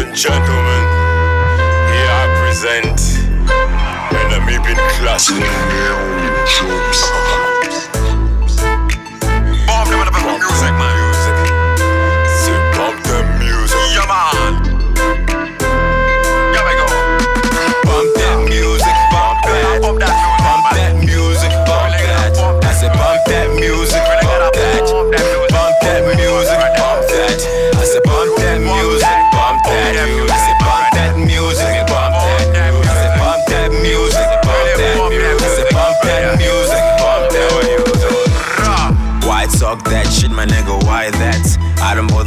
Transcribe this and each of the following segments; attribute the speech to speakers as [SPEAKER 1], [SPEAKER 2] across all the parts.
[SPEAKER 1] and gentlemen, here I present an Namibian classic.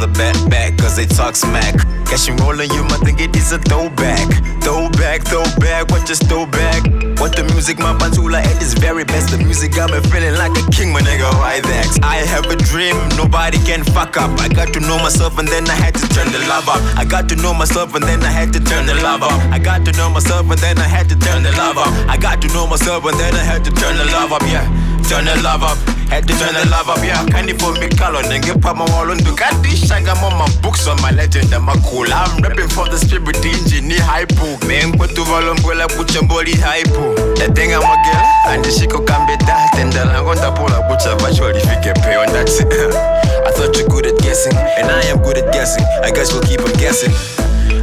[SPEAKER 1] I don't back back, cause they talk smack. Catch me rolling, you might think it is a throwback. Throwback, throwback, what just throwback? What the music, my bantula at its very best. The music got me feeling like a king, my nigga. Why that? I have a dream, nobody can fuck up. I got to know myself and then I had to turn the love up. I got to know myself and then I had to turn the love up. I got to know myself and then I had to turn the love up. I got to know myself and then I had to turn the love up, yeah. Turn the love up. Had to turn the love up, yeah. Candy for me, color, nigga. Pop my wall on the got this shanga on my books on my legend, I'm a cool. I'm rapping for the spirit, engineer, hypo. Man, put to volumbola, put your body hypo. The thing I'm a girl, and the shiko can be that. And the on the pola, put your if you can pay on that. I thought you're good at guessing, and I am good at guessing. I guess we'll keep on guessing.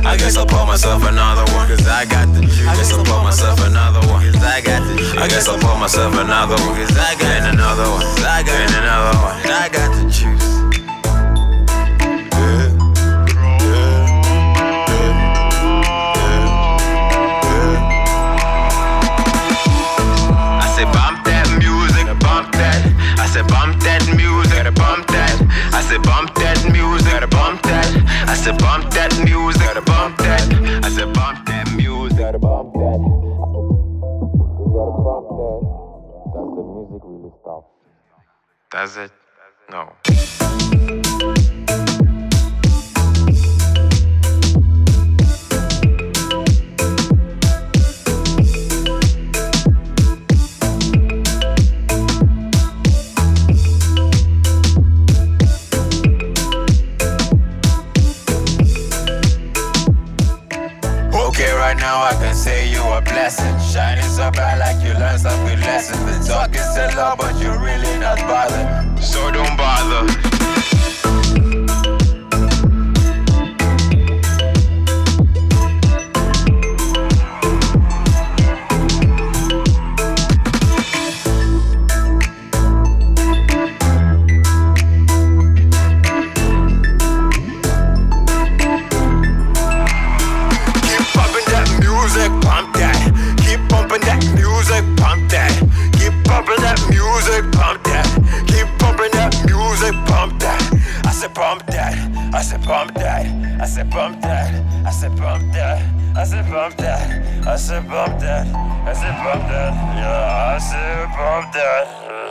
[SPEAKER 1] I guess I'll pour myself another one, cause I got the juice. I guess I'll pour myself another one, cause I got the juice. I guess I'll pour myself another one, cause I got another one. I got another one, and I got the juice. Yeah, I said bump that music, bump that. I said bump that music, bump that. I said bump that music, bump that. I said bump that music, bump that. I said bump that music, bump that. Stop? Does it? No. Right now I can say you a blessing. Shining so bright like you learned some good lessons. The talk is a lot, but you're really not bothered. So don't bother. Music, pump that. Keep pumping that music, pump that. Keep pumping that music, pump that. Keep pumping that music, pump that. I said pump that. I said pump that. I said pump that. I said pump that. I said pump that. I said pump that. I said pump that. Yeah, I said pump that.